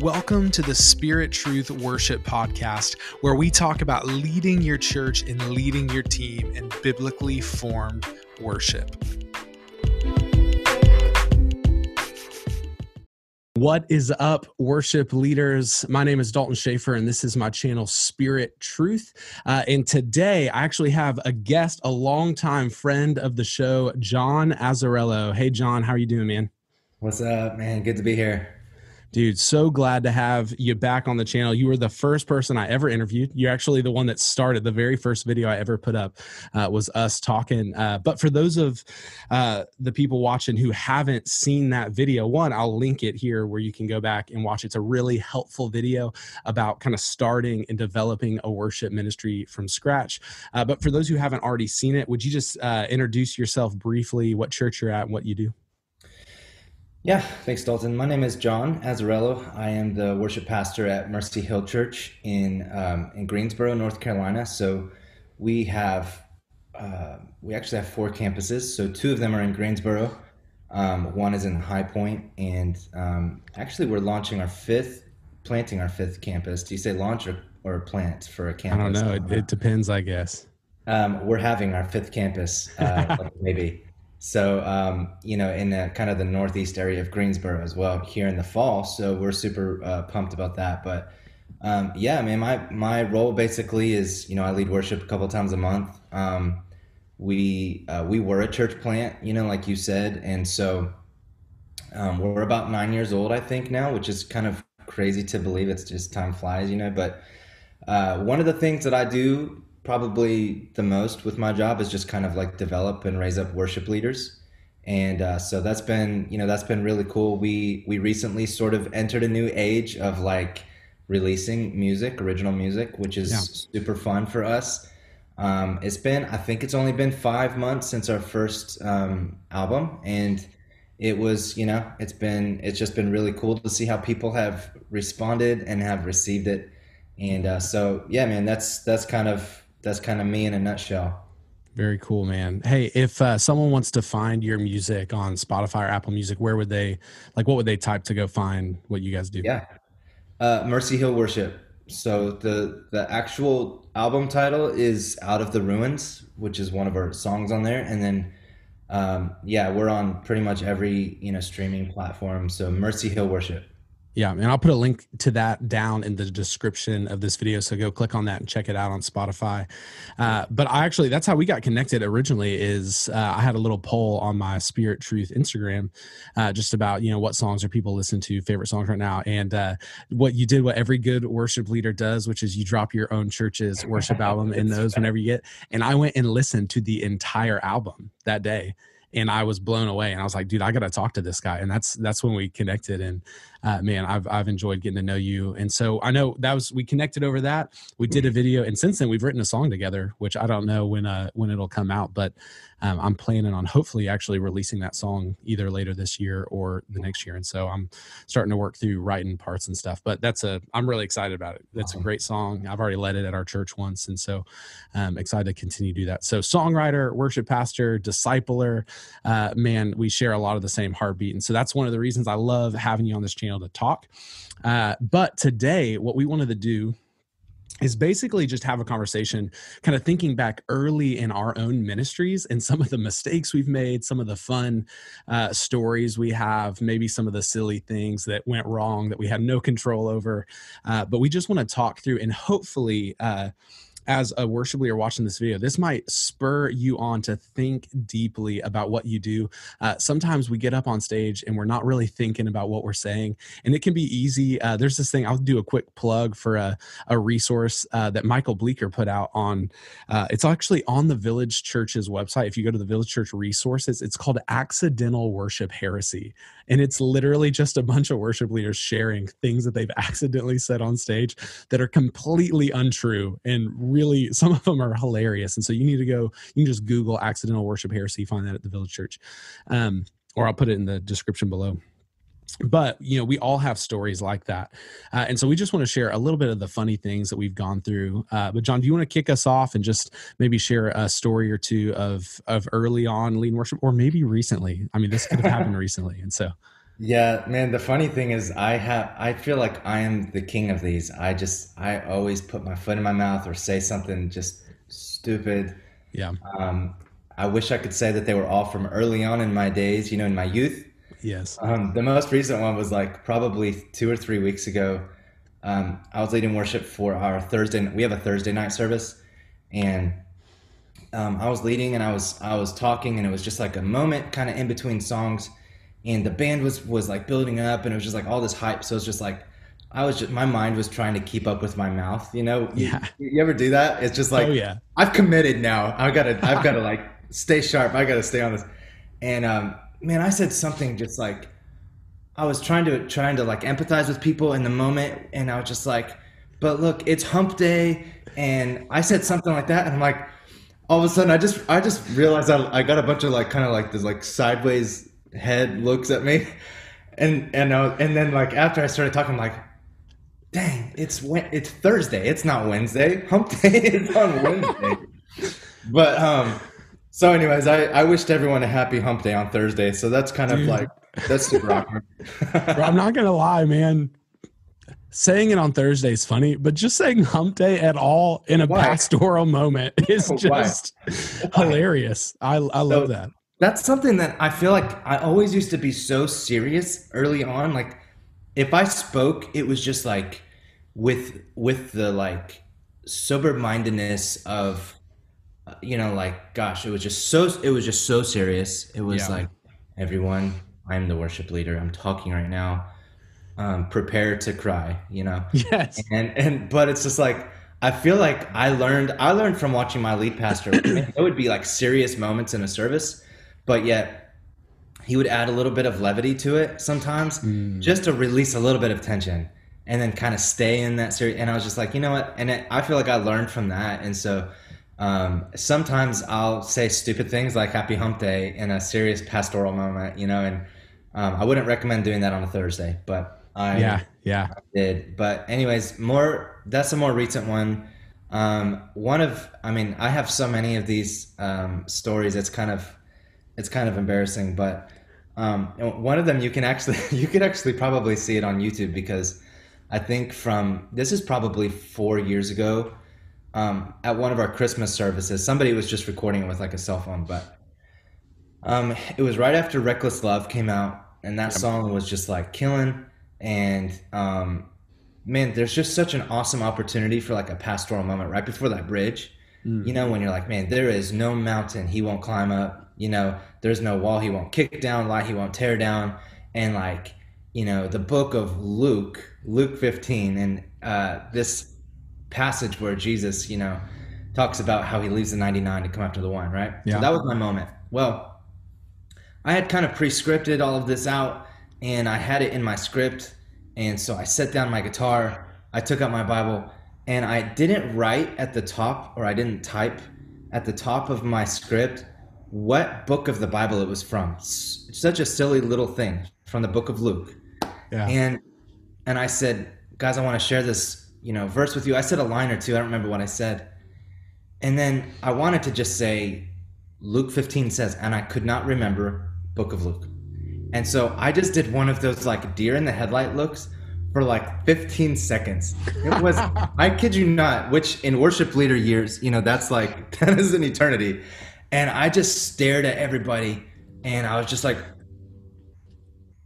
Welcome to the Spirit Truth Worship Podcast, where we talk about leading your church and leading your team in biblically formed worship. What is up, worship leaders? My name is Dalton Schaefer, and this is my channel, Spirit Truth. Uh, and today, I actually have a guest, a longtime friend of the show, John Azzarello. Hey, John, how are you doing, man? What's up, man? Good to be here. Dude, so glad to have you back on the channel. You were the first person I ever interviewed. You're actually the one that started the very first video I ever put up uh, was us talking. Uh, but for those of uh, the people watching who haven't seen that video, one, I'll link it here where you can go back and watch. It's a really helpful video about kind of starting and developing a worship ministry from scratch. Uh, but for those who haven't already seen it, would you just uh, introduce yourself briefly, what church you're at, and what you do? Yeah, thanks, Dalton. My name is John Azzarello. I am the worship pastor at Mercy Hill Church in um, in Greensboro, North Carolina. So we have uh, we actually have four campuses. So two of them are in Greensboro. Um, one is in High Point, and um, actually we're launching our fifth, planting our fifth campus. Do you say launch or, or plant for a campus? I don't know. It, it depends, I guess. Um, we're having our fifth campus, uh, maybe. So, um, you know, in kind of the northeast area of Greensboro as well here in the fall. So we're super uh, pumped about that. But um, yeah, man, my my role basically is, you know, I lead worship a couple times a month. Um, we uh, we were a church plant, you know, like you said, and so um, we're about nine years old, I think now, which is kind of crazy to believe. It's just time flies, you know. But uh, one of the things that I do probably the most with my job is just kind of like develop and raise up worship leaders. And uh, so that's been you know that's been really cool. We we recently sort of entered a new age of like releasing music original music which is yeah. super fun for us. Um, it's been i think it's only been five months since our first um, album. And it was you know it's been it's just been really cool to see how people have responded and have received it. And uh, so yeah man that's that's kind of that's kind of me in a nutshell. Very cool, man. Hey, if uh, someone wants to find your music on Spotify or Apple Music, where would they like? What would they type to go find what you guys do? Yeah, uh, Mercy Hill Worship. So the the actual album title is Out of the Ruins, which is one of our songs on there, and then um, yeah, we're on pretty much every you know streaming platform. So Mercy Hill Worship. Yeah, and I'll put a link to that down in the description of this video. So go click on that and check it out on Spotify. Uh, but I actually, that's how we got connected originally. Is uh, I had a little poll on my Spirit Truth Instagram, uh, just about you know what songs are people listening to, favorite songs right now, and uh, what you did, what every good worship leader does, which is you drop your own church's worship album in those whenever you get. And I went and listened to the entire album that day and I was blown away. And I was like, dude, I got to talk to this guy. And that's that's when we connected. And uh, man, I've I've enjoyed getting to know you. And so I know that was we connected over that. We did a video, and since then we've written a song together, which I don't know when uh when it'll come out, but um, I'm planning on hopefully actually releasing that song either later this year or the next year. And so I'm starting to work through writing parts and stuff. But that's a I'm really excited about it. That's a great song. I've already led it at our church once, and so I'm um, excited to continue to do that. So songwriter, worship pastor, discipler, uh, man, we share a lot of the same heartbeat, and so that's one of the reasons I love having you on this channel to talk. Uh, but today, what we wanted to do is basically just have a conversation, kind of thinking back early in our own ministries and some of the mistakes we've made, some of the fun uh, stories we have, maybe some of the silly things that went wrong that we had no control over. Uh, but we just want to talk through and hopefully. Uh, as a worship leader watching this video, this might spur you on to think deeply about what you do. Uh, sometimes we get up on stage and we're not really thinking about what we're saying, and it can be easy. Uh, there's this thing, I'll do a quick plug for a, a resource uh, that Michael Bleecker put out on, uh, it's actually on the Village Church's website. If you go to the Village Church resources, it's called Accidental Worship Heresy. And it's literally just a bunch of worship leaders sharing things that they've accidentally said on stage that are completely untrue and really some of them are hilarious and so you need to go you can just google accidental worship heresy find that at the village church um, or i'll put it in the description below. But you know we all have stories like that uh, and so we just want to share a little bit of the funny things that we've gone through uh, but john do you want to kick us off and just maybe share a story or two of of early on lean worship or maybe recently? I mean this could have happened recently and so Yeah, man, the funny thing is I have I feel like I am the king of these. I just I always put my foot in my mouth or say something just stupid. Yeah. Um, I wish I could say that they were all from early on in my days, you know, in my youth. Yes. Um, the most recent one was like probably two or three weeks ago. Um, I was leading worship for our Thursday. We have a Thursday night service, and um, I was leading and I was I was talking, and it was just like a moment, kind of in between songs, and the band was was like building up, and it was just like all this hype. So it's just like I was just my mind was trying to keep up with my mouth. You know, Yeah. You, you ever do that? It's just like oh yeah. I've committed now. I've got to. I've got to like stay sharp. I got to stay on this. And um, man, I said something just like I was trying to trying to like empathize with people in the moment, and I was just like, "But look, it's Hump Day," and I said something like that, and I'm like, all of a sudden, I just I just realized I, I got a bunch of like kind of like this like sideways head looks at me, and and uh, and then like after I started talking, I'm like. Dang, it's it's Thursday. It's not Wednesday. Hump Day is on Wednesday. But um, so anyways, I, I wished everyone a happy hump day on Thursday. So that's kind of like that's super awkward. I'm not gonna lie, man. Saying it on Thursday is funny, but just saying hump day at all in a Why? pastoral moment is Why? just hilarious. I I love that. That's something that I feel like I always used to be so serious early on. Like if I spoke, it was just like with with the like sober mindedness of you know like gosh it was just so it was just so serious it was Yeah. like everyone i'm the worship leader i'm talking right now um, prepare to cry you know Yes. and and but it's just like I feel like I learned I learned from watching my lead pastor. it would be like serious moments in a service, but yet he would add a little bit of levity to it sometimes, just to release a little bit of tension, and then kind of stay in that series. And I was just like, you know what? And it, I feel like I learned from that, and so. Um, sometimes I'll say stupid things like "Happy Hump Day" in a serious pastoral moment, you know, and um, I wouldn't recommend doing that on a Thursday. But I, Yeah. Yeah. did. But anyways, more that's a more recent one. Um, one of I mean, I have so many of these um, stories. It's kind of it's kind of embarrassing, but um, one of them you can actually you could actually probably see it on YouTube because I think from this is probably four years ago. Um, at one of our Christmas services, somebody was just recording it with like a cell phone, but um, it was right after Reckless Love came out, and that song was just like killing. And um, man, there's just such an awesome opportunity for like a pastoral moment right before that bridge. You know, when you're like, man, there is no mountain he won't climb up. You know, there's no wall he won't kick down, lie he won't tear down. And like, you know, the book of Luke, Luke 15, and uh, this passage where Jesus, you know, talks about how he leaves the 99 to come after the one, right? Yeah. So that was my moment. Well, I had kind of pre-scripted all of this out and I had it in my script. And so I set down my guitar, I took out my Bible, and I didn't write at the top or I didn't type at the top of my script what book of the Bible it was from. S- Such a silly little thing from the book of Luke. Yeah. And and I said, guys, I want to share this, you know, verse with you. I said a line or two. I don't remember what I said. And then I wanted to just say, Luke 15 says, and I could not remember book of Luke. And so I just did one of those like deer in the headlight looks for like 15 seconds. It was, I kid you not, which in worship leader years, you know, that's like, that is an eternity. And I just stared at everybody and I was just like,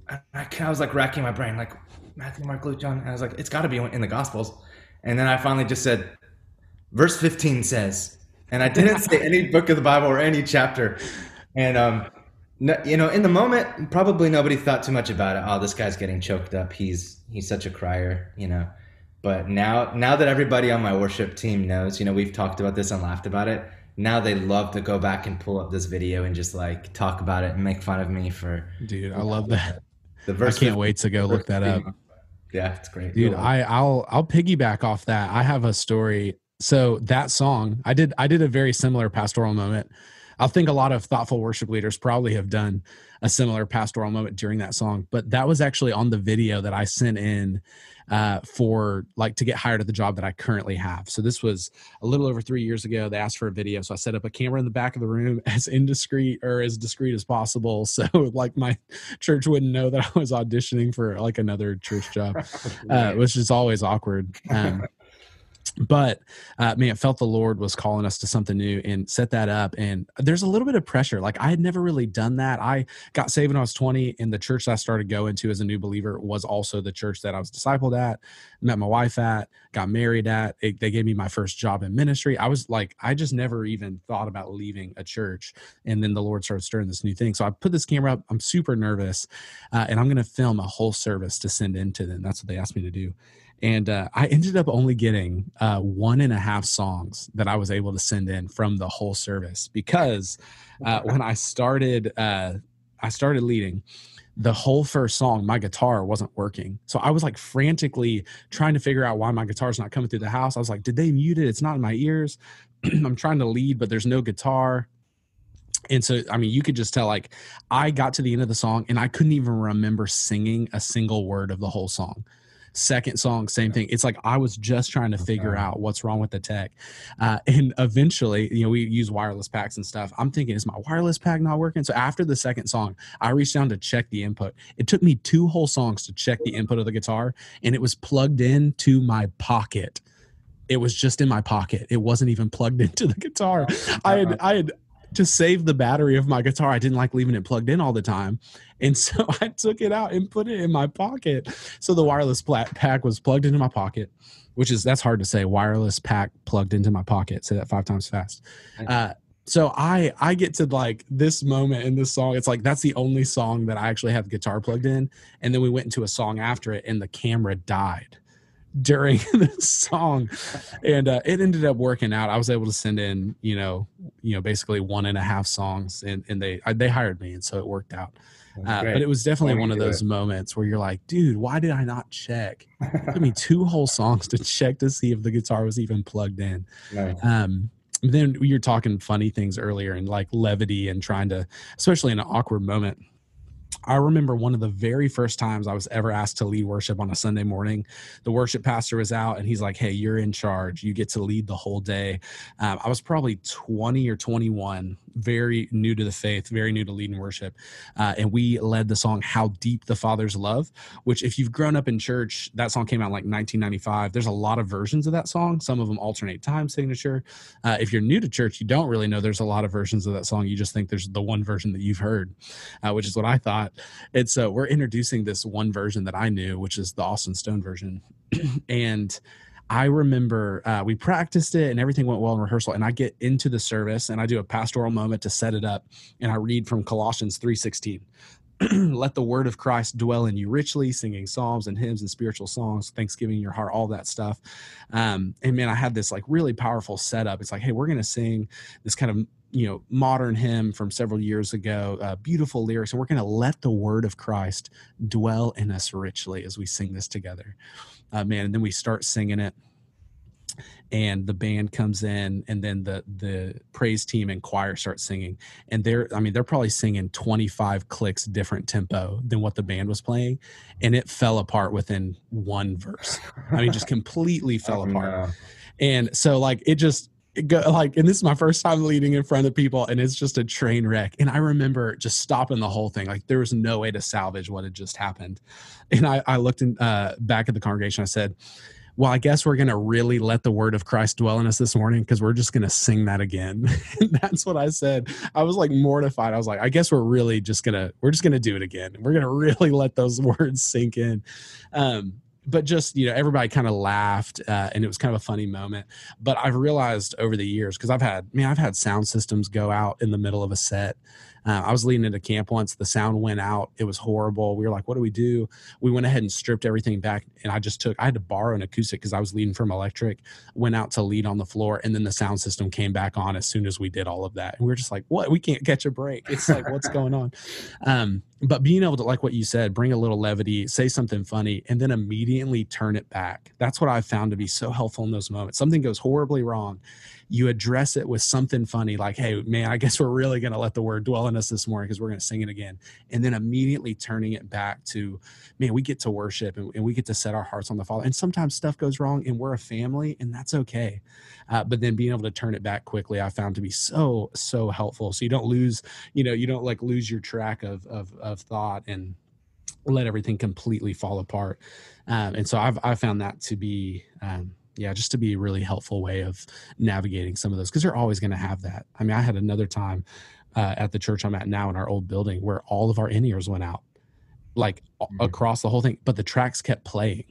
I, I was like racking my brain, like Matthew, Mark, Luke, John. And I was like, it's got to be in the Gospels. And then I finally just said, verse 15 says, and I didn't say any book of the Bible or any chapter. And, um, no, you know, in the moment, probably nobody thought too much about it. Oh, this guy's getting choked up. He's he's such a crier, you know. But now, now that everybody on my worship team knows, you know, we've talked about this and laughed about it. Now they love to go back and pull up this video and just like talk about it and make fun of me for Dude, I love that. the verse I can't wait to go look that up. Yeah, it's great, dude i i'll i'll piggyback off that. I have a story. So that song i did i did a very similar pastoral moment I think a lot of thoughtful worship leaders probably have done a similar pastoral moment during that song. But that was actually on the video that I sent in uh, for like to get hired at the job that I currently have. So this was a little over three years ago. They asked for a video, so I set up a camera in the back of the room as indiscreet or as discreet as possible, so like my church wouldn't know that I was auditioning for like another church job, uh, which is always awkward. Um, but uh, man, felt the Lord was calling us to something new and set that up. And there's a little bit of pressure. Like I had never really done that. I got saved when I was 20, and the church I started going to as a new believer was also the church that I was discipled at, met my wife at, got married at. It, they gave me my first job in ministry. I was like, I just never even thought about leaving a church. And then the Lord started stirring this new thing. So I put this camera up. I'm super nervous, uh, and I'm going to film a whole service to send into them. That's what they asked me to do and uh, I ended up only getting uh, one and a half songs that I was able to send in from the whole service because uh, when I started, uh, I started leading. The whole first song, my guitar wasn't working, so I was like frantically trying to figure out why my guitar's not coming through the house. I was like, "Did they mute it? It's not in my ears." I'm trying to lead, but there's no guitar and so i mean you could just tell like i got to the end of the song and i couldn't even remember singing a single word of the whole song second song same thing. It's like i was just trying to figure out what's wrong with the tech. Uh, and eventually you know we use wireless packs and stuff. I'm thinking is my wireless pack not working? So after the second song i reached down to check the input. It took me two whole songs to check the input of the guitar and it was plugged in to my pocket. It was just in my pocket. It wasn't even plugged into the guitar. I had I had to save the battery of my guitar, I didn't like leaving it plugged in all the time. And so I took it out and put it in my pocket. So the wireless pack was plugged into my pocket, which is that's hard to say. Wireless pack plugged into my pocket. Say that five times fast. Uh, so I I get to like this moment in this song. It's like that's the only song that I actually have guitar plugged in. And then we went into a song after it, and the camera died during the song. And uh, it ended up working out. I was able to send in you know you know basically one and a half songs and, and they they hired me and so it worked out. Uh, but it was definitely one of those it. moments where you're like dude why did i not check? It took me two whole songs to check to see if the guitar was even plugged in. Nice. um then you're talking funny things earlier and like levity and trying to especially in an awkward moment I remember one of the very first times I was ever asked to lead worship on a Sunday morning. The worship pastor was out and he's like, Hey, you're in charge. You get to lead the whole day. Um, I was probably 20 or 21, very new to the faith, very new to leading worship. Uh, and we led the song How Deep the Father's Love, which, if you've grown up in church, that song came out in like 1995. There's a lot of versions of that song. Some of them alternate time signature. Uh, if you're new to church, you don't really know there's a lot of versions of that song. You just think there's the one version that you've heard, uh, which is what I thought. And so we're introducing this one version that I knew, which is the Austin Stone version. and I remember uh, we practiced it and everything went well in rehearsal. And I get into the service and I do a pastoral moment to set it up. And I read from Colossians 3:16. Let the word of Christ dwell in you richly, singing psalms and hymns and spiritual songs, thanksgiving in your heart, all that stuff. Um, and man, I had this like really powerful setup. It's like, hey, we're going to sing this kind of you know modern hymn from several years ago uh, beautiful lyrics and we're going to let the word of christ dwell in us richly as we sing this together. Uh, man and then we start singing it and the band comes in and then the the praise team and choir start singing. And they're i mean they're probably singing 25 clicks different tempo than what the band was playing and it fell apart within one verse. I mean just completely fell oh, apart. no. and so like it just go, like and this is my first time leading in front of people and it's just a train wreck. And i remember just stopping the whole thing like there was no way to salvage what had just happened. And i, I looked in, uh, back at the congregation i said well i guess we're going to really let the word of christ dwell in us this morning because we're just going to sing that again. That's what i said. I was like mortified. I was like i guess we're really just going to we're just going to do it again. We're going to really let those words sink in. Um, but just you know everybody kind of laughed uh, and it was kind of a funny moment. But i've realized over the years because i've had I mean i've had sound systems go out in the middle of a set uh, I was leading into camp once. The sound went out. It was horrible. We were like, what do we do? We went ahead and stripped everything back. And I just took, I had to borrow an acoustic because I was leading from electric, went out to lead on the floor. And then the sound system came back on as soon as we did all of that. And we were just like, what? We can't catch a break. It's like, what's going on? Um, but being able to, like what you said, bring a little levity, say something funny, and then immediately turn it back. That's what I've found to be so helpful in those moments. Something goes horribly wrong you address it with something funny like hey man i guess we're really going to let the word dwell in us this morning because we're going to sing it again and then immediately turning it back to man we get to worship and, and, we get to set our hearts on the father. And sometimes stuff goes wrong and we're a family and that's okay uh, but then being able to turn it back quickly i found to be so so helpful. So you don't lose you know you don't like lose your track of of, of thought and let everything completely fall apart um, and so i've i found that to be um, yeah just to be a really helpful way of navigating some of those because they're always going to have that. I mean i had another time uh, at the church i'm at now in our old building where all of our in-ears went out like mm-hmm. across the whole thing but the tracks kept playing.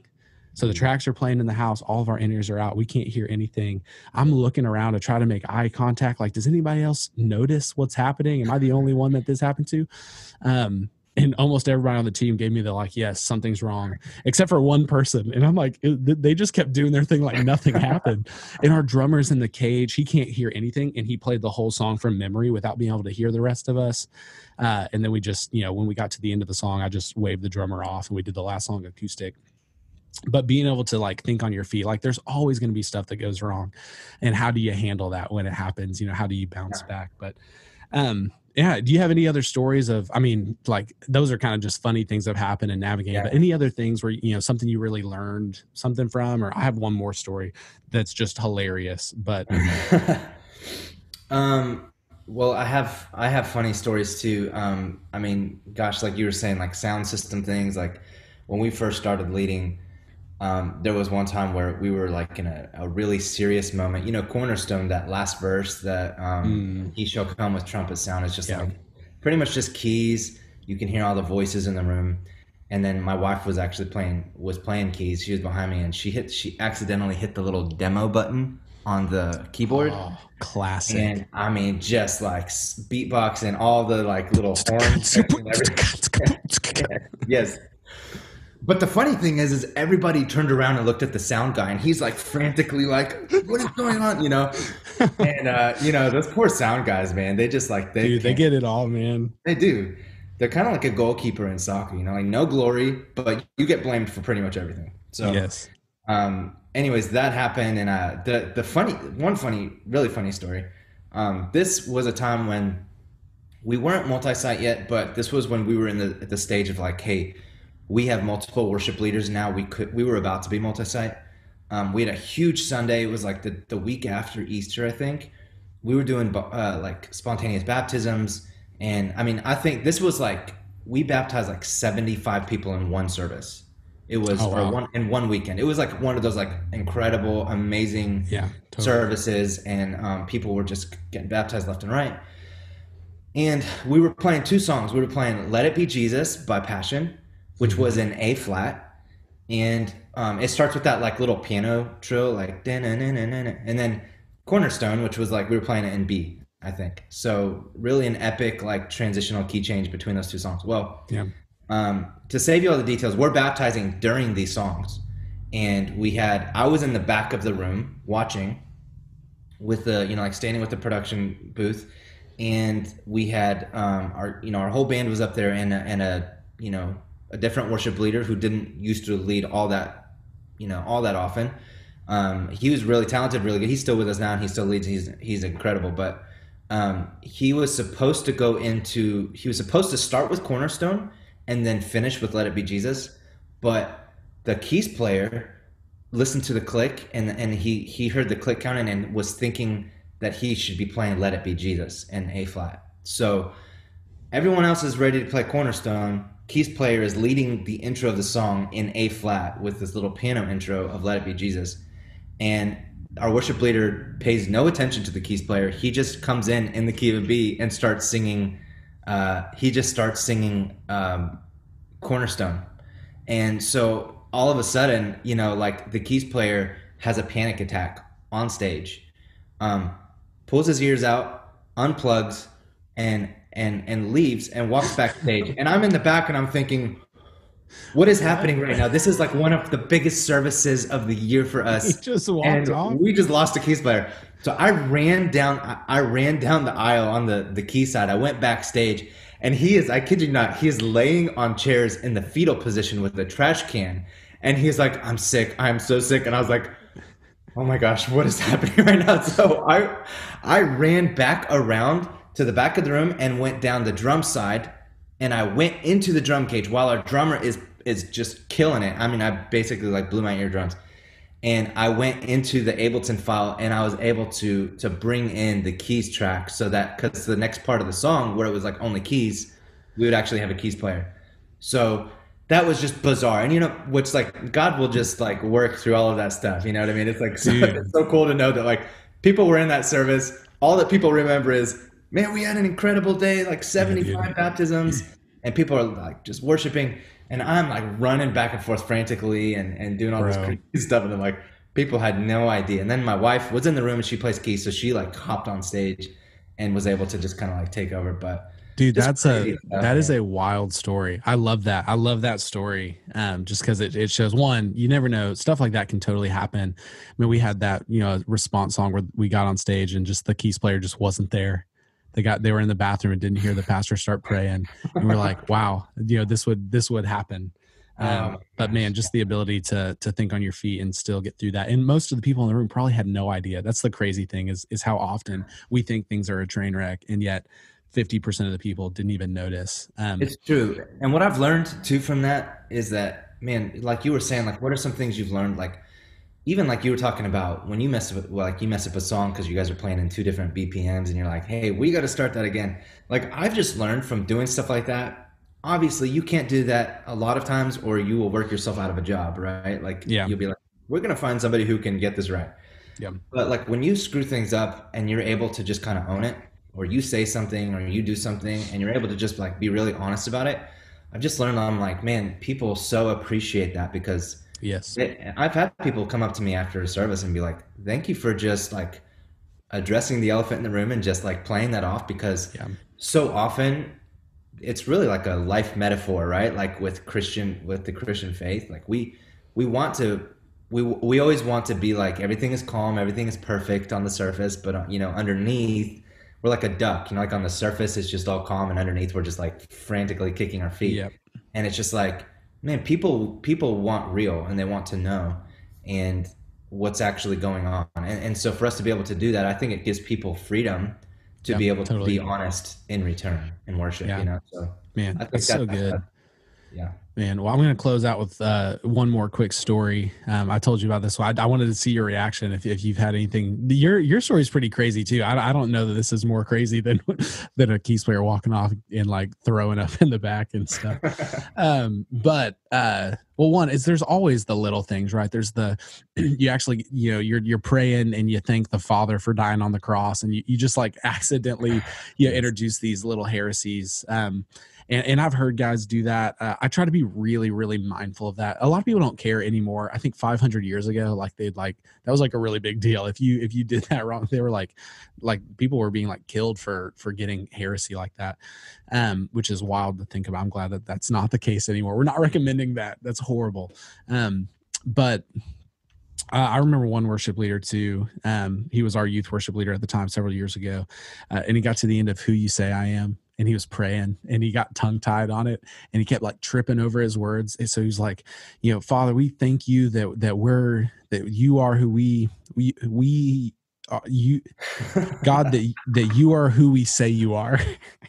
So the mm-hmm. tracks are playing in the house all of our in-ears are out we can't hear anything. I'm looking around to try to make eye contact like does anybody else notice what's happening? Am i the only one that this happened to? Um, and almost everybody on the team gave me the like yes something's wrong except for one person. And i'm like it, they just kept doing their thing like nothing happened. And our drummer's in the cage. He can't hear anything and he played the whole song from memory without being able to hear the rest of us. Uh, and then we just you know when we got to the end of the song i just waved the drummer off and we did the last song acoustic. But being able to like think on your feet like there's always going to be stuff that goes wrong. And how do you handle that when it happens? You know how do you bounce yeah. back? But um yeah do you have any other stories of i mean like those are kind of just funny things that have happened and navigating yeah. but any other things where you know something you really learned something from or i have one more story that's just hilarious but um well i have i have funny stories too um i mean gosh like you were saying like sound system things like when we first started leading um, there was one time where we were like in a, a, really serious moment. You know, Cornerstone, that last verse that um, mm. he shall come with trumpet sound is just yeah. like pretty much just keys. You can hear all the voices in the room. And then my wife was actually playing was playing keys. She was behind me, and she hit she accidentally hit the little demo button on the keyboard. Oh, classic. And I mean, just like beatboxing all the like little horns. yes, but the funny thing is, is everybody turned around and looked at the sound guy, and he's like frantically like, "What is going on?" You know, and uh, you know those poor sound guys, man. They just like they Dude, they get it all, man. They do. They're kind of like a goalkeeper in soccer, you know, like no glory, but you get blamed for pretty much everything. So yes. Um. Anyways, that happened, and uh, the the funny one funny, really funny story. Um, this was a time when we weren't multi-site yet, but this was when we were in the the stage of like, hey we have multiple worship leaders now. We could we were about to be multi-site. Um, we had a huge Sunday. It was like the, the week after Easter, I think. We were doing uh, like spontaneous baptisms, and I mean, I think this was like we baptized like seventy five people in one service. It was oh, wow. one in one weekend. It was like one of those like incredible, amazing yeah, totally. services, and um, people were just getting baptized left and right. And we were playing two songs. We were playing "Let It Be Jesus" by Passion, which was in A flat, and um, it starts with that like little piano trill, like and then Cornerstone, which was like we were playing it in B, I think. So really an epic like transitional key change between those two songs. Well, yeah. Um, to save you all the details, we're baptizing during these songs, and we had I was in the back of the room watching with the you know like standing with the production booth and we had um, our you know our whole band was up there and a, and a you know a different worship leader who didn't used to lead all that, you know, all that often. Um, he was really talented, really good. He's still with us now, and he still leads. He's he's incredible. But um, he was supposed to go into. He was supposed to start with Cornerstone and then finish with Let It Be Jesus. But the keys player listened to the click and and he he heard the click counting and was thinking that he should be playing Let It Be Jesus in A flat. So everyone else is ready to play Cornerstone keys player is leading the intro of the song in A flat with this little piano intro of Let It Be Jesus. And our worship leader pays no attention to the keys player. He just comes in in the key of a B and starts singing. Uh, he just starts singing um, Cornerstone. And so all of a sudden, you know, like the keys player has a panic attack on stage, um, pulls his ears out, unplugs, and and and leaves and walks backstage. and I'm in the back and I'm thinking, what is happening right now? This is like one of the biggest services of the year for us. He just walked and off. We just lost a keys player. So I ran down I ran down the aisle on the, the key side. I went backstage and he is, I kid you not, he is laying on chairs in the fetal position with a trash can. And he's like, I'm sick. I'm so sick. And I was like, oh my gosh, what is happening right now? So I I ran back around to the back of the room and went down the drum side and I went into the drum cage while our drummer is is just killing it. I mean, I basically like blew my eardrums. And I went into the Ableton file and I was able to to bring in the keys track so that cuz the next part of the song where it was like only keys, we would actually have a keys player. So that was just bizarre. And you know, what's like God will just like work through all of that stuff. You know what I mean? It's like so, it's so cool to know that like people were in that service. All that people remember is, man, we had an incredible day, like 75 yeah, baptisms, and people are like just worshiping. And I'm like running back and forth frantically and, and doing all Bro. this crazy stuff. And I'm like, people had no idea. And then my wife was in the room and she plays keys. So she like hopped on stage and was able to just kind of like take over. But dude that's a that is a wild story i love that i love that story um just because it, it shows one you never know stuff like that can totally happen i mean we had that you know response song where we got on stage and just the keys player just wasn't there they got they were in the bathroom and didn't hear the pastor start praying and we're like wow you know this would this would happen um, oh, but man just the ability to to think on your feet and still get through that and most of the people in the room probably had no idea that's the crazy thing is is how often we think things are a train wreck and yet 50% of the people didn't even notice. Um, it's true. And what I've learned too from that is that, man, like you were saying, like, what are some things you've learned? Like, even like you were talking about when you mess up, well, like you mess up a song because you guys are playing in two different BPMs and you're like, hey, we got to start that again. Like, I've just learned from doing stuff like that. Obviously, you can't do that a lot of times or you will work yourself out of a job, right? Like, yeah. you'll be like, we're going to find somebody who can get this right. Yeah. But like when you screw things up and you're able to just kind of own it, or you say something or you do something and you're able to just like be really honest about it i've just learned i'm like man people so appreciate that because yes i've had people come up to me after a service and be like thank you for just like addressing the elephant in the room and just like playing that off because yeah. so often it's really like a life metaphor right like with christian with the christian faith like we we want to we we always want to be like everything is calm everything is perfect on the surface but you know underneath we're like a duck, you know, like on the surface it's just all calm and underneath we're just like frantically kicking our feet. Yep. And it's just like, man, people people want real and they want to know and what's actually going on. And, and so for us to be able to do that, I think it gives people freedom to be able totally. to be honest in return in worship, yeah. you know. So man, that's that, so good. That, yeah. Man, well, I'm going to close out with uh, one more quick story. Um, I told you about this. So I, I, wanted to see your reaction if, if you've had anything. Your your story is pretty crazy too. I, I don't know that this is more crazy than than a keys player walking off and like throwing up in the back and stuff. um, but uh, well, one is there's always the little things, right? There's the you actually you know you're you're praying and you thank the Father for dying on the cross, and you, you just like accidentally you know, introduce these little heresies. Um, and, and I've heard guys do that. Uh, I try to be really, really mindful of that. A lot of people don't care anymore. I think 500 years ago, like they'd like that was like a really big deal. If you if you did that wrong, they were like like people were being like killed for for getting heresy like that, um, which is wild to think about. I'm glad that that's not the case anymore. We're not recommending that. That's horrible. Um, but uh, I remember one worship leader too. Um, he was our youth worship leader at the time several years ago, uh, and he got to the end of "Who You Say I Am," and he was praying and he got tongue tied on it and he kept like tripping over his words. And so he's like, you know, Father, we thank you that that we're that you are who we we we uh, you god that that you are who we say you are.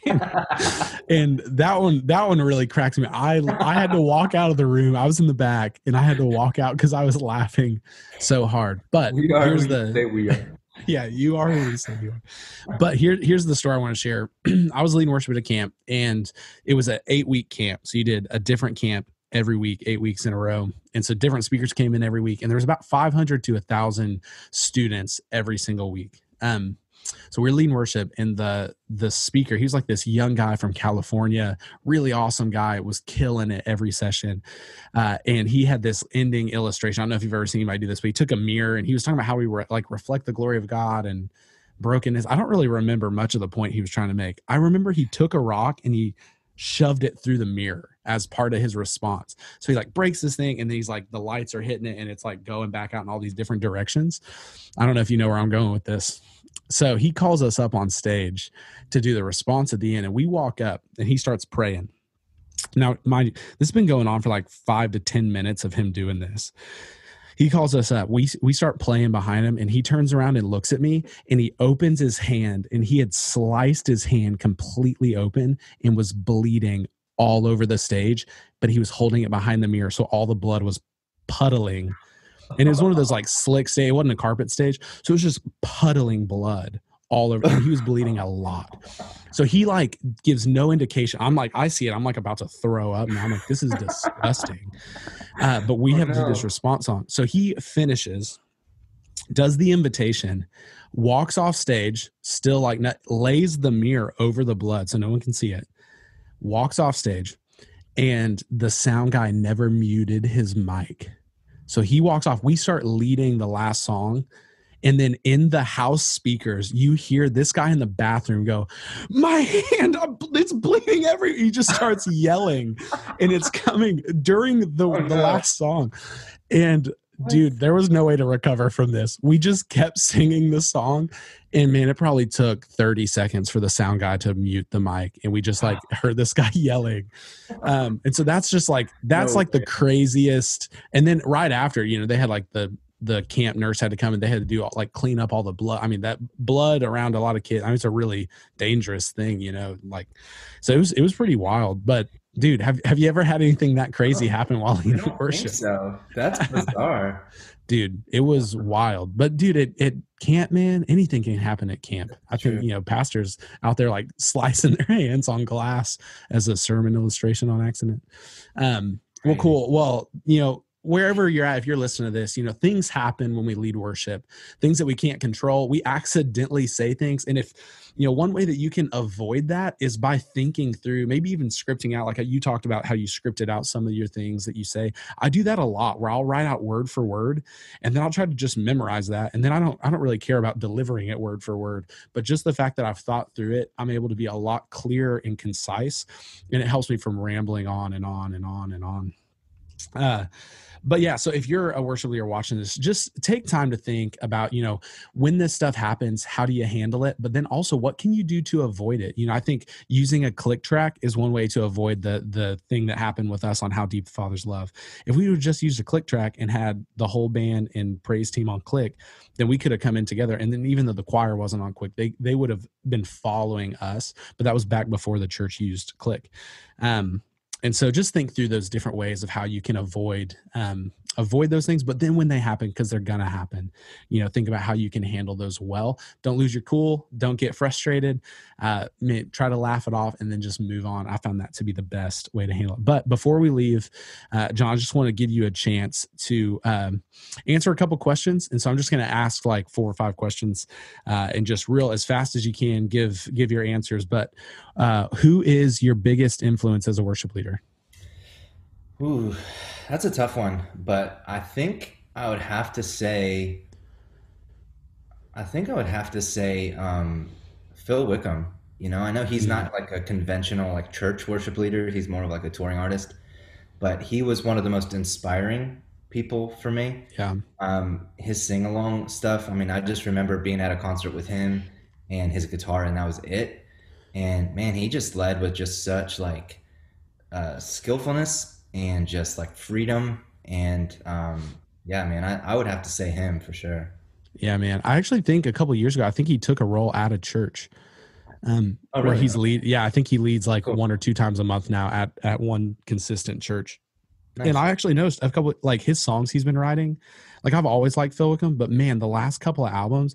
And, and, that one that one really cracked me. I i had to walk out of the room. I was in the back and i had to walk out because i was laughing so hard. But here's the we are yeah, you are who you say you are. But here, here's the story I want to share. I was leading worship at a camp, and it was an eight week camp. So you did a different camp every week, eight weeks in a row. And so different speakers came in every week, and there was about 500 to a thousand students every single week. Um, so we are leading worship, and the the speaker, he was like this young guy from California, really awesome guy, was killing it every session. Uh, and he had this ending illustration. I don't know if you've ever seen anybody do this, but he took a mirror and he was talking about how we were like reflect the glory of God and brokenness. I don't really remember much of the point he was trying to make. I remember he took a rock and he shoved it through the mirror as part of his response. So he like breaks this thing and then he's like the lights are hitting it and it's like going back out in all these different directions. I don't know if you know where I'm going with this. So he calls us up on stage to do the response at the end, and we walk up and he starts praying. Now, mind this has been going on for like five to 10 minutes of him doing this. he calls us up. We we start playing behind him, and he turns around and looks at me, and he opens his hand, and he had sliced his hand completely open and was bleeding all over the stage, but he was holding it behind the mirror, so all the blood was puddling. And it was one of those like slick stage. It wasn't a carpet stage, so it was just puddling blood all over. And he was bleeding a lot. So he like gives no indication. I'm like, I see it. I'm like about to throw up. And I'm like, this is disgusting. Uh, but we Oh, have no. this response on. So he finishes, does the invitation, walks off stage, still like not, lays the mirror over the blood so no one can see it, walks off stage, and the sound guy never muted his mic. So he walks off. We start leading the last song. And then in the house speakers, you hear this guy in the bathroom go, My hand, it's bleeding every. He just starts yelling, and it's coming during the, Oh, the no. last song. And dude, there was no way to recover from this. We just kept singing the song, and man, it probably took 30 seconds for the sound guy to mute the mic, and we just like heard this guy yelling. Um, and so that's just like that's No like the craziest. And then right after, you know, they had like the the camp nurse had to come and they had to do all, like clean up all the blood. I mean, that blood around a lot of kids. I mean, it's a really dangerous thing, you know. Like, so it was it was pretty wild. But dude, have have you ever had anything that crazy happen while don't worship? think so. That's bizarre. dude it was wild. But dude it, it camp man anything can happen at camp. I think you know pastors out there like slicing their hands on glass as a sermon illustration on accident. Um well cool. Well you know wherever you're at if you're listening to this you know things happen when we lead worship things that we can't control. We accidentally say things. And if you know one way that you can avoid that is by thinking through maybe even scripting out like you talked about how you scripted out some of your things that you say. I do that a lot where I'll write out word for word and then I'll try to just memorize that. And then I don't I don't really care about delivering it word for word, but just the fact that I've thought through it, I'm able to be a lot clearer and concise. And it helps me from rambling on and on and on and on. Uh but yeah, so if you're a worship leader watching this, just take time to think about, you know, when this stuff happens, how do you handle it? But then also what can you do to avoid it? You know, I think using a click track is one way to avoid the the thing that happened with us on how deep the father's love if we would just used a click track and had the whole band and praise team on click then we could have come in together and then even though the choir wasn't on quick they they would have been following us but that was back before the church used click um and so just think through those different ways of how you can avoid um avoid those things but then when they happen because they're gonna happen you know think about how you can handle those well don't lose your cool don't get frustrated uh try to laugh it off and then just move on i found that to be the best way to handle it but before we leave uh, John, I just want to give you a chance to um, answer a couple questions, and so I'm just to ask like four or five questions, uh, and just real as fast as you can give give your answers. But uh, who is your biggest influence as a worship leader? Ooh, that's a tough one, but I think I would have to say, I think I would have to say um, Phil Wickham. You know, I know he's not like a conventional like church worship leader. He's more of like a touring artist, but he was one of the most inspiring people for me. Yeah, Um, his sing along stuff. I mean, I just remember being at a concert with him and his guitar, and that was it. And man, he just led with just such like uh, skillfulness and just like freedom. And um, yeah, man, I, I would have to say him for sure. yeah, man. I actually think a couple years ago, I think he took a role at a church. Um, Oh, where really? he's lead, yeah, I think he leads like Cool. one or two times a month now at at one consistent church. Nice. And I actually noticed a couple like his songs he's been writing. Like I've always liked Phil Wickham, but man, the last couple of albums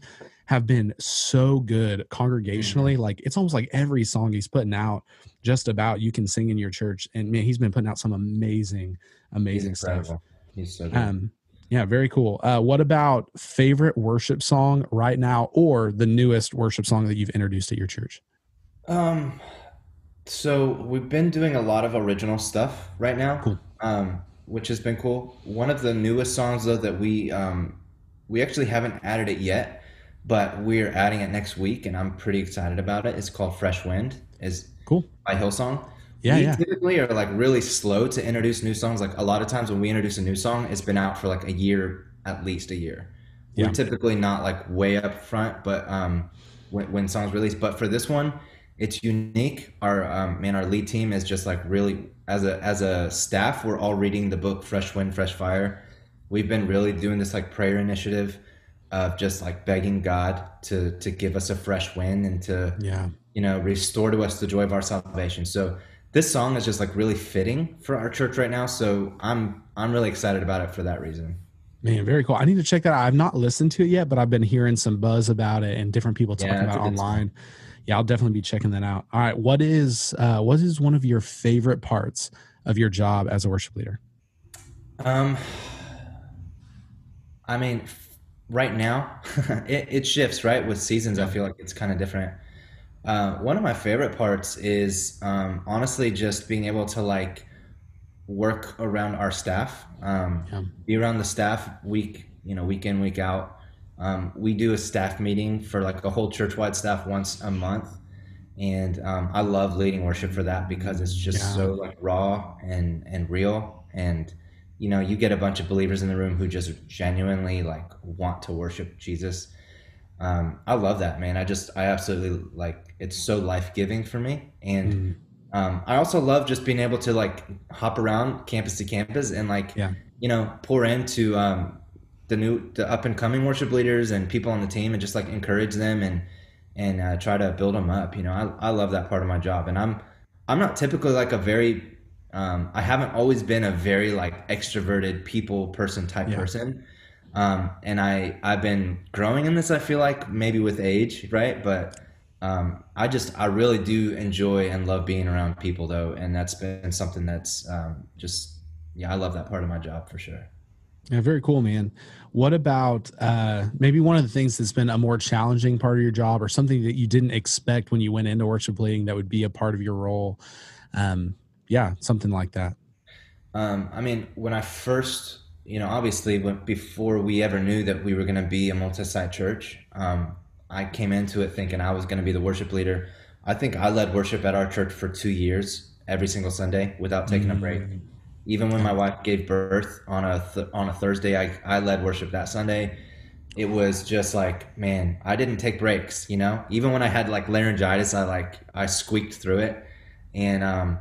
have been so good congregationally. Mm-hmm. Like it's almost like every song he's putting out, just about you can sing in your church. And man, he's been putting out some amazing, amazing stuff. He's so good. Um, yeah, very cool. Uh, what about favorite worship song right now, or the newest worship song that you've introduced at your church? Um, so we've been doing a lot of original stuff right now, Cool. um, which has been cool. One of the newest songs though that we um, we actually haven't added it yet, but we're adding it next week, and I'm pretty excited about it. It's called Fresh Wind. Is Cool. by Hillsong. Yeah, we yeah. typically are like really slow to introduce new songs. Like a lot of times when we introduce a new song, it's been out for like a year, at least a year. Yeah. We're typically not like way up front, but um, when, when songs release. But for this one, it's unique. Our um, man, our lead team is just like really as a as a staff, we're all reading the book Fresh Wind, Fresh Fire, we've been really doing this like prayer initiative of just like begging God to to give us a fresh wind and to yeah you know restore to us the joy of our salvation. So this song is just like really fitting for our church right now. So I'm I'm really excited about it for that reason. Man, very cool. I need to check that out. I've not listened to it yet, but I've been hearing some buzz about it and different people talking Yeah, about it it's a online. Yeah, I'll definitely be checking that out. All right, what is uh, what is one of your favorite parts of your job as a worship leader? Um, I mean, right now it, it shifts, right? With seasons, I feel like it's kind of different. Uh, one of my favorite parts is um, honestly just being able to like work around our staff, um, Yeah. be around the staff week, you know, week in, week out. Um, we do a staff meeting for like a whole church-wide staff once a month, and um, I love leading worship for that because it's just Yeah. so like raw and and real, and you know, you get a bunch of believers in the room who just genuinely like want to worship Jesus. Um, I love that, man. I just, I absolutely like it's so life giving for me. And Mm, um, I also love just being able to like hop around campus to campus and like, Yeah. you know, pour into um, the new, the up and coming worship leaders and people on the team and just like encourage them and, and uh, try to build them up. You know, I, I love that part of my job. And I'm, I'm not typically like a very, um, I haven't always been a very like extroverted people person type Yeah. person. Um, and I, I've been growing in this, I feel like maybe with age, right? But um, I just, I really do enjoy and love being around people though. And that's been something that's um, just, yeah, I love that part of my job for sure. Yeah, very cool, man. What about uh, maybe one of the things that's been a more challenging part of your job, or something that you didn't expect when you went into worship leading that would be a part of your role? Um, yeah, something like that. Um, I mean, when I first, you know, obviously, when, before we ever knew that we were going to be a multi-site church, um, I came into it thinking I was going to be the worship leader. I think I led worship at our church for two years, every single Sunday, without taking a break. Mm, Even when my wife gave birth on a th- on a Thursday, I, I led worship that Sunday. It was just like, man, I didn't take breaks, you know. Even when I had like laryngitis, I like I squeaked through it. And um,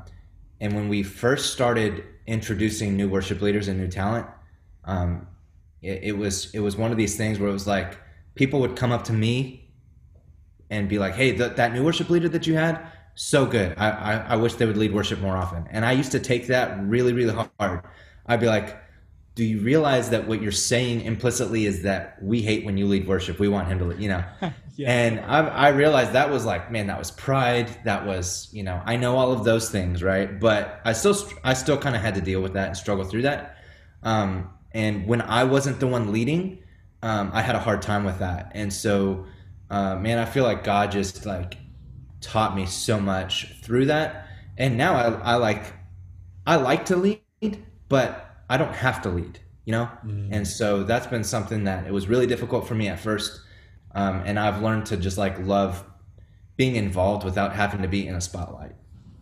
and when we first started introducing new worship leaders and new talent, um, it, it was it was one of these things where it was like people would come up to me and be like, "Hey, th- that new worship leader that you had, so good. I, I I wish they would lead worship more often." And I used to take that really really hard. I'd be like, "Do you realize that what you're saying implicitly is that we hate when you lead worship? We want him to, lead, you know." Yeah. And I, I realized that was like, man, that was pride. That was, you know, I know all of those things, right? But I still, I still kind of had to deal with that and struggle through that. Um, and when I wasn't the one leading, um, I had a hard time with that. And so, uh, man, I feel like God just like taught me so much through that. And now I, I like, I like to lead, but I don't have to lead, you know? Mm. And so that's been something that it was really difficult for me at first. Um, and I've learned to just like love being involved without having to be in a spotlight.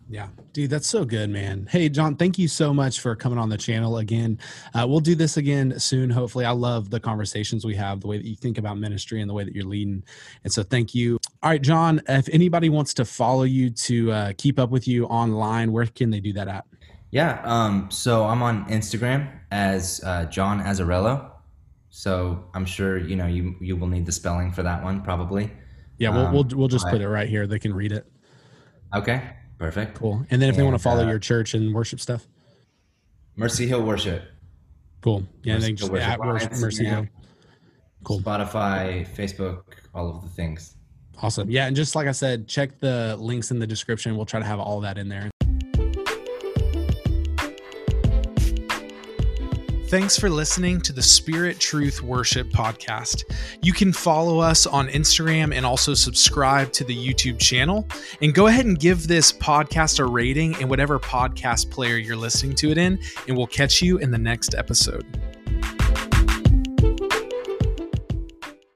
Yeah, dude, that's so good, man. Hey, John, thank you so much for coming on the channel again. Uh, we'll do this again soon, hopefully. I love the conversations we have, the way that you think about ministry and the way that you're leading. And so, thank you. All right, John, if anybody wants to follow you to uh, keep up with you online, where can they do that at? Yeah. Um, so I'm on Instagram as uh, John Azarello. So I'm sure you know you you will need the spelling for that one probably. Yeah, we'll Um, we'll, we'll just I- put it right here. They can read it. Okay. Perfect. Cool. And then if they want to follow uh, your church and worship stuff, Mercy Hill Worship. cool. Yeah, and Mercy then just Worship at worship, Mercy Instagram. Hill. Cool. Spotify, Facebook, all of the things. Awesome. Yeah, and just like I said, check the links in the description. We'll try to have all that in there. Thanks for listening to the Spirit Truth Worship Podcast. You can follow us on Instagram and also subscribe to the YouTube channel. And go ahead and give this podcast a rating in whatever podcast player you're listening to it in, and we'll catch you in the next episode.